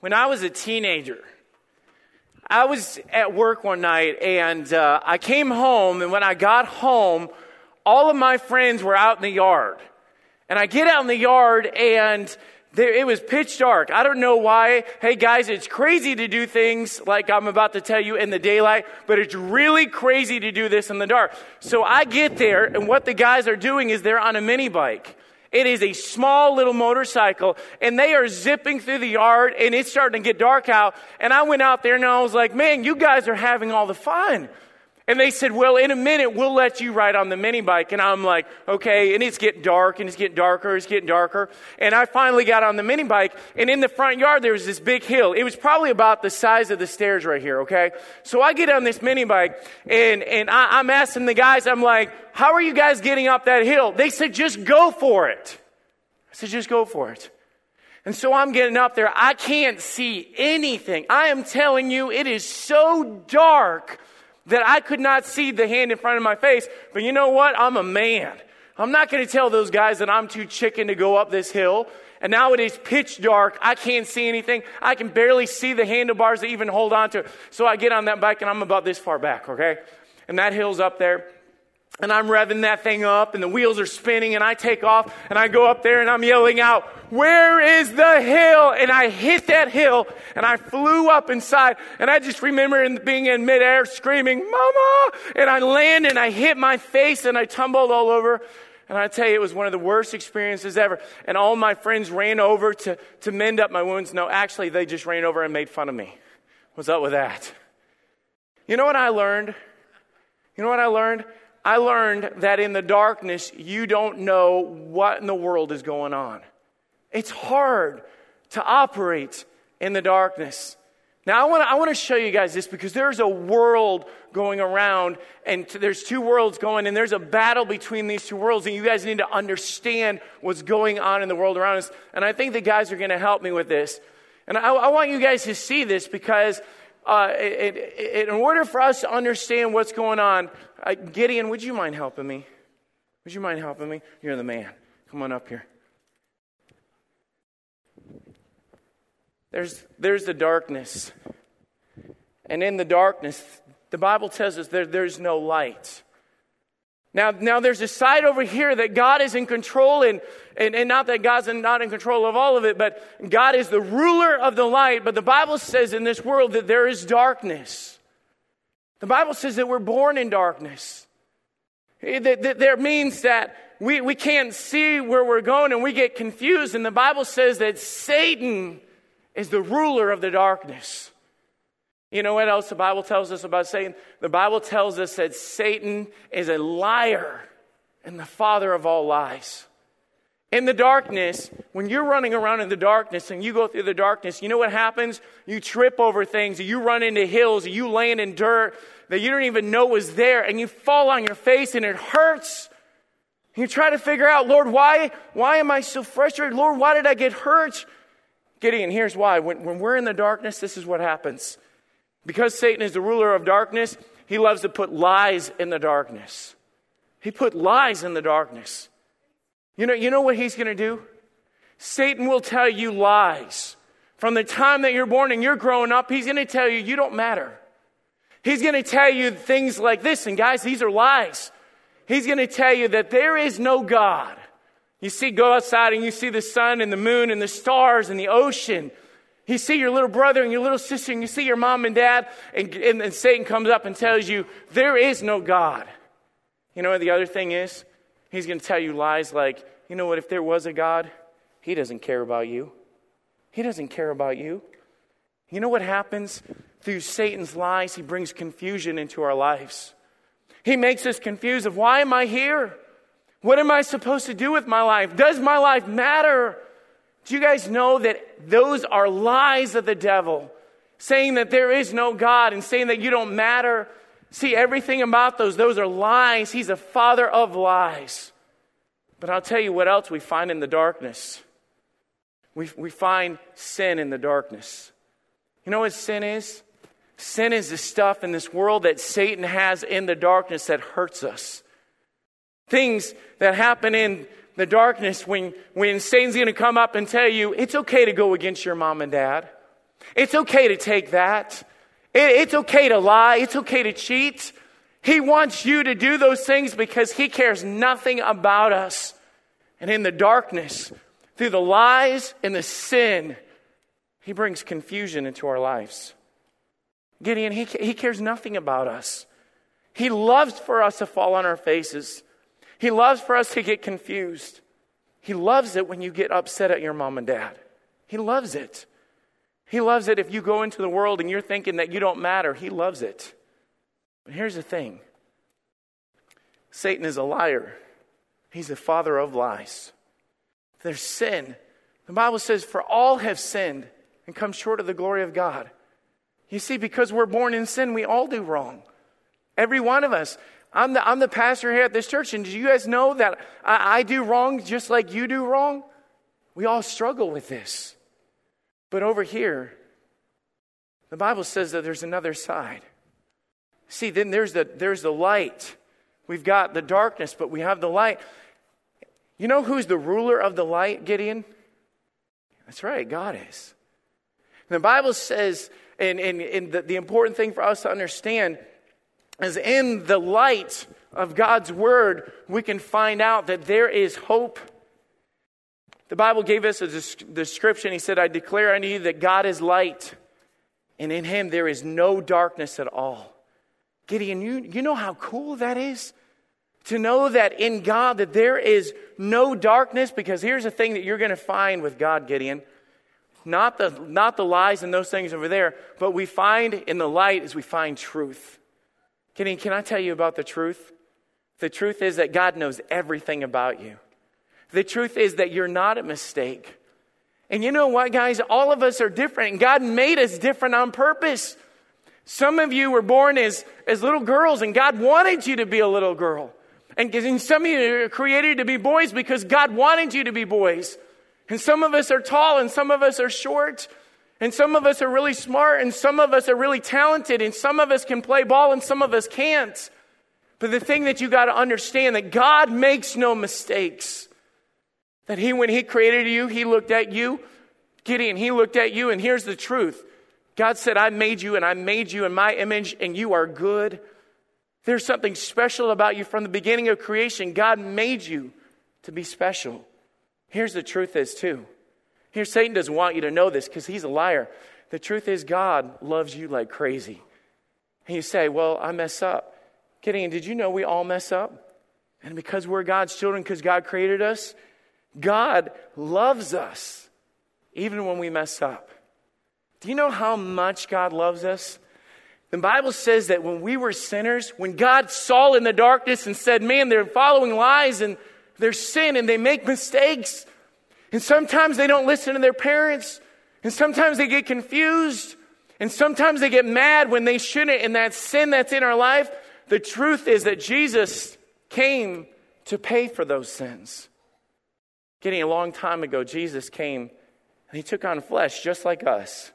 When I was a teenager, I was at work one night and uh, I came home, and when I got home, all of my friends were out in the yard. And I get out in the yard and there, it was pitch dark. I don't know why. Hey guys, it's crazy to do things like I'm about to tell you in the daylight, but it's really crazy to do this in the dark. So I get there and what the guys are doing is they're on a mini bike. It is a small little motorcycle and they are zipping through the yard and it's starting to get dark out. And I went out there and I was like, man, you guys are having all the fun. And they said, well, in a minute, we'll let you ride on the mini bike. And I'm like, okay. And it's getting dark and it's getting darker. It's getting darker. And I finally got on the mini bike. And in the front yard, there was this big hill. It was probably about the size of the stairs right here. Okay. So I get on this mini bike and, and I, I'm asking the guys, I'm like, how are you guys getting up that hill? They said, just go for it. I said, just go for it. And so I'm getting up there. I can't see anything. I am telling you, it is so dark that I could not see the hand in front of my face. But you know what? I'm a man. I'm not going to tell those guys that I'm too chicken to go up this hill. And now it is pitch dark. I can't see anything. I can barely see the handlebars to even hold on to. So I get on that bike and I'm about this far back, okay? And that hill's up there and I'm revving that thing up and the wheels are spinning and I take off and I go up there and I'm yelling out, where is the hill? And I hit that hill and I flew up inside and I just remember being in midair screaming, mama! And I land and I hit my face and I tumbled all over. And I tell you, it was one of the worst experiences ever. And all my friends ran over to, to mend up my wounds. No, actually, they just ran over and made fun of me. What's up with that? You know what I learned? You know what I learned? I learned that in the darkness, you don't know what in the world is going on. It's hard to operate in the darkness. Now, I want to I show you guys this because there's a world going around, and t- there's two worlds going, and there's a battle between these two worlds, and you guys need to understand what's going on in the world around us. And I think the guys are going to help me with this. And I, I want you guys to see this because uh, it, it, in order for us to understand what's going on, uh, Gideon, would you mind helping me? Would you mind helping me? You're the man. Come on up here. There's, there's the darkness. And in the darkness, the Bible tells us there, there's no light. Now, now there's a side over here that God is in control, and, and, and not that God's not in control of all of it, but God is the ruler of the light. But the Bible says in this world that there is darkness. The Bible says that we're born in darkness. Eh, that, that there means that we, we can't see where we're going and we get confused. And the Bible says that Satan is the ruler of the darkness. You know what else the Bible tells us about Satan? The Bible tells us that Satan is a liar and the father of all lies. In the darkness, when you're running around in the darkness and you go through the darkness, you know what happens? You trip over things, you run into hills, you land in dirt that you don't even know was there, and you fall on your face and it hurts. You try to figure out, Lord, why, why am I so frustrated? Lord, why did I get hurt? Gideon, here's why. When, when we're in the darkness, this is what happens. Because Satan is the ruler of darkness, he loves to put lies in the darkness. He put lies in the darkness. You know, you know what he's going to do? Satan will tell you lies. From the time that you're born and you're growing up, he's going to tell you you don't matter. He's going to tell you things like this, and guys, these are lies. He's going to tell you that there is no God. You see, go outside and you see the sun and the moon and the stars and the ocean. You see your little brother and your little sister, and you see your mom and dad, and, and, and Satan comes up and tells you, There is no God. You know what the other thing is? He's going to tell you lies like, You know what? If there was a God, he doesn't care about you. He doesn't care about you. You know what happens through Satan's lies? He brings confusion into our lives. He makes us confused of why am I here? What am I supposed to do with my life? Does my life matter? Do you guys know that those are lies of the devil? Saying that there is no God and saying that you don't matter. See, everything about those, those are lies. He's a father of lies. But I'll tell you what else we find in the darkness. We, we find sin in the darkness. You know what sin is? Sin is the stuff in this world that Satan has in the darkness that hurts us. Things that happen in the darkness when, when Satan's going to come up and tell you it's okay to go against your mom and dad. It's okay to take that. It's okay to lie. It's okay to cheat. He wants you to do those things because He cares nothing about us. And in the darkness, through the lies and the sin, He brings confusion into our lives. Gideon, he, he cares nothing about us. He loves for us to fall on our faces. He loves for us to get confused. He loves it when you get upset at your mom and dad. He loves it. He loves it if you go into the world and you're thinking that you don't matter. He loves it. But here's the thing Satan is a liar, he's the father of lies. There's sin. The Bible says, For all have sinned and come short of the glory of God. You see, because we're born in sin, we all do wrong. Every one of us. I'm the, I'm the pastor here at this church, and do you guys know that I, I do wrong just like you do wrong? We all struggle with this. But over here, the Bible says that there's another side. See, then there's the, there's the light. We've got the darkness, but we have the light. You know who's the ruler of the light, Gideon? That's right, God is. And the Bible says, and, and, and the, the important thing for us to understand is in the light of God's word, we can find out that there is hope. The Bible gave us a description. He said, I declare unto you that God is light, and in him there is no darkness at all. Gideon, you, you know how cool that is? To know that in God that there is no darkness, because here's the thing that you're going to find with God, Gideon. Not the, not the lies and those things over there, but we find in the light is we find truth. Gideon, can I tell you about the truth? The truth is that God knows everything about you. The truth is that you're not a mistake. And you know what, guys? All of us are different, and God made us different on purpose. Some of you were born as, as little girls, and God wanted you to be a little girl. And, and some of you are created to be boys because God wanted you to be boys. And some of us are tall, and some of us are short. And some of us are really smart, and some of us are really talented, and some of us can play ball, and some of us can't. But the thing that you got to understand that God makes no mistakes. That He, when He created you, He looked at you, Gideon, He looked at you, and here's the truth God said, I made you and I made you in my image and you are good. There's something special about you from the beginning of creation. God made you to be special. Here's the truth is, too. Here, Satan doesn't want you to know this because he's a liar. The truth is, God loves you like crazy. And you say, Well, I mess up. Gideon, did you know we all mess up? And because we're God's children, because God created us, God loves us even when we mess up. Do you know how much God loves us? The Bible says that when we were sinners, when God saw in the darkness and said, Man, they're following lies and they're sin and they make mistakes. And sometimes they don't listen to their parents. And sometimes they get confused. And sometimes they get mad when they shouldn't. And that sin that's in our life, the truth is that Jesus came to pay for those sins. Gideon a long time ago, Jesus came and he took on flesh just like us.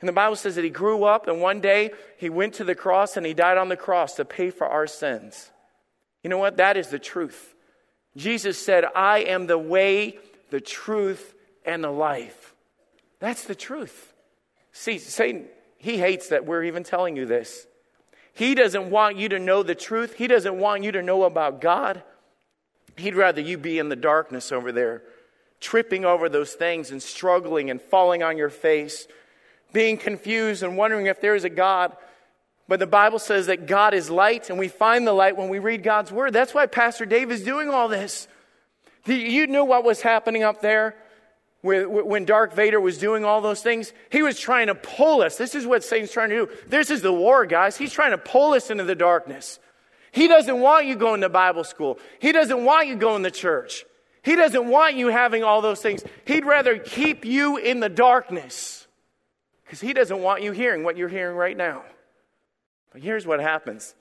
And the Bible says that he grew up and one day he went to the cross and he died on the cross to pay for our sins. You know what? That is the truth. Jesus said, I am the way, the truth, and the life. That's the truth. See, Satan, he hates that we're even telling you this. He doesn't want you to know the truth. He doesn't want you to know about God. He'd rather you be in the darkness over there, tripping over those things and struggling and falling on your face being confused and wondering if there is a God. But the Bible says that God is light, and we find the light when we read God's word. That's why Pastor Dave is doing all this. You knew what was happening up there when Darth Vader was doing all those things. He was trying to pull us. This is what Satan's trying to do. This is the war, guys. He's trying to pull us into the darkness. He doesn't want you going to Bible school. He doesn't want you going to church. He doesn't want you having all those things. He'd rather keep you in the darkness. Because He doesn't want you hearing what you're hearing right now. But here's what happens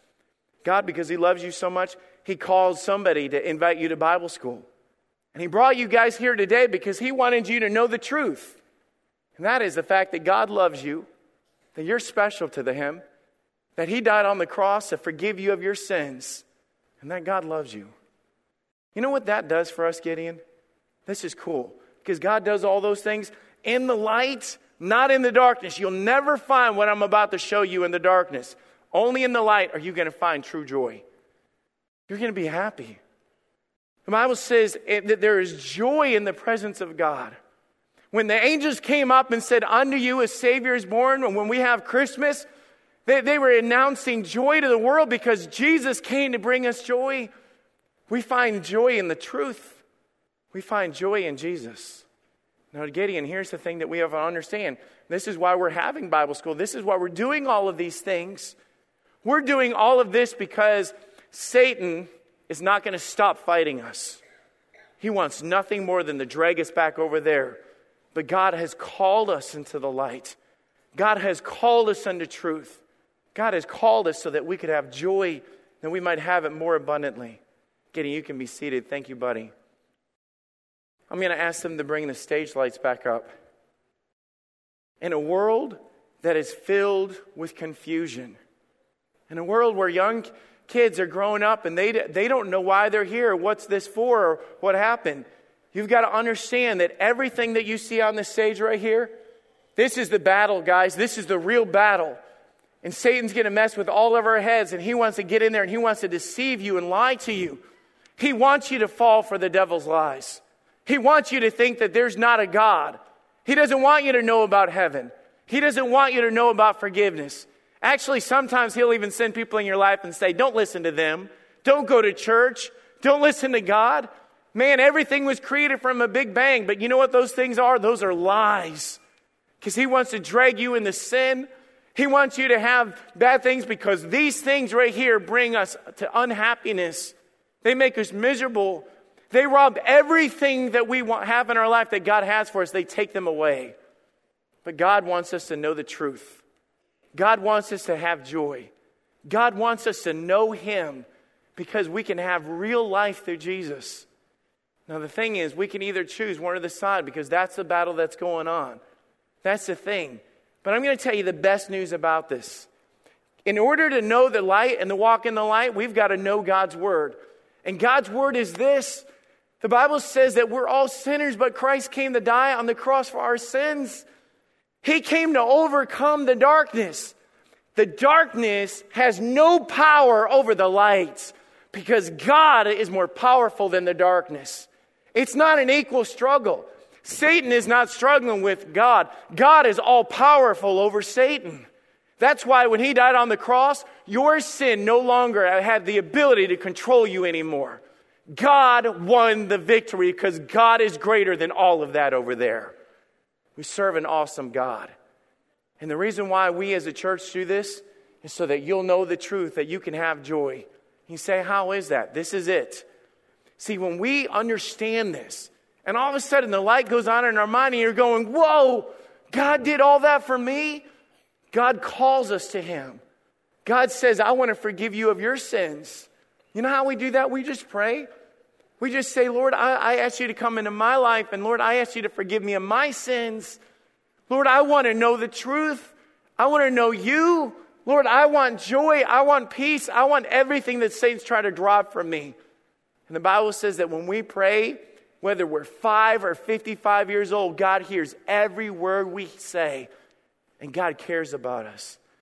God, because He loves you so much, He calls somebody to invite you to Bible school. And He brought you guys here today because He wanted you to know the truth. And that is the fact that God loves you, that you're special to the Him, that He died on the cross to forgive you of your sins, and that God loves you. You know what that does for us, Gideon? This is cool because God does all those things in the light not in the darkness. You'll never find what I'm about to show you in the darkness. Only in the light are you going to find true joy. You're going to be happy. The Bible says that there is joy in the presence of God. When the angels came up and said, Unto you a Savior is born, and when we have Christmas, they, they were announcing joy to the world because Jesus came to bring us joy. We find joy in the truth, we find joy in Jesus. Now, Gideon, here's the thing that we have to understand. This is why we're having Bible school. This is why we're doing all of these things. We're doing all of this because Satan is not going to stop fighting us. He wants nothing more than to drag us back over there. But God has called us into the light. God has called us unto truth. God has called us so that we could have joy and we might have it more abundantly. Gideon, you can be seated. Thank you, buddy. I'm going to ask them to bring the stage lights back up. In a world that is filled with confusion, in a world where young kids are growing up and they, they don't know why they're here, what's this for, or what happened, you've got to understand that everything that you see on the stage right here, this is the battle, guys. This is the real battle. And Satan's going to mess with all of our heads, and he wants to get in there and he wants to deceive you and lie to you. He wants you to fall for the devil's lies. He wants you to think that there's not a God. He doesn't want you to know about heaven. He doesn't want you to know about forgiveness. Actually, sometimes he'll even send people in your life and say, Don't listen to them. Don't go to church. Don't listen to God. Man, everything was created from a big bang, but you know what those things are? Those are lies. Because he wants to drag you into sin. He wants you to have bad things because these things right here bring us to unhappiness. They make us miserable. They rob everything that we want, have in our life that God has for us, they take them away. But God wants us to know the truth. God wants us to have joy. God wants us to know Him because we can have real life through Jesus. Now, the thing is, we can either choose one or the side because that's the battle that's going on. That's the thing. But I'm going to tell you the best news about this. In order to know the light and to walk in the light, we've got to know God's Word. And God's Word is this the Bible says that we're all sinners, but Christ came to die on the cross for our sins. He came to overcome the darkness. The darkness has no power over the light because God is more powerful than the darkness. It's not an equal struggle. Satan is not struggling with God. God is all powerful over Satan. That's why when he died on the cross, your sin no longer had the ability to control you anymore. God won the victory because God is greater than all of that over there. We serve an awesome God. And the reason why we as a church do this is so that you'll know the truth, that you can have joy. You say, How is that? This is it. See, when we understand this, and all of a sudden the light goes on in our mind, and you're going, Whoa, God did all that for me. God calls us to Him. God says, I want to forgive you of your sins. You know how we do that? We just pray. We just say, Lord, I, I ask you to come into my life, and Lord, I ask you to forgive me of my sins. Lord, I want to know the truth. I want to know you. Lord, I want joy. I want peace. I want everything that Satan's trying to draw from me. And the Bible says that when we pray, whether we're five or 55 years old, God hears every word we say, and God cares about us.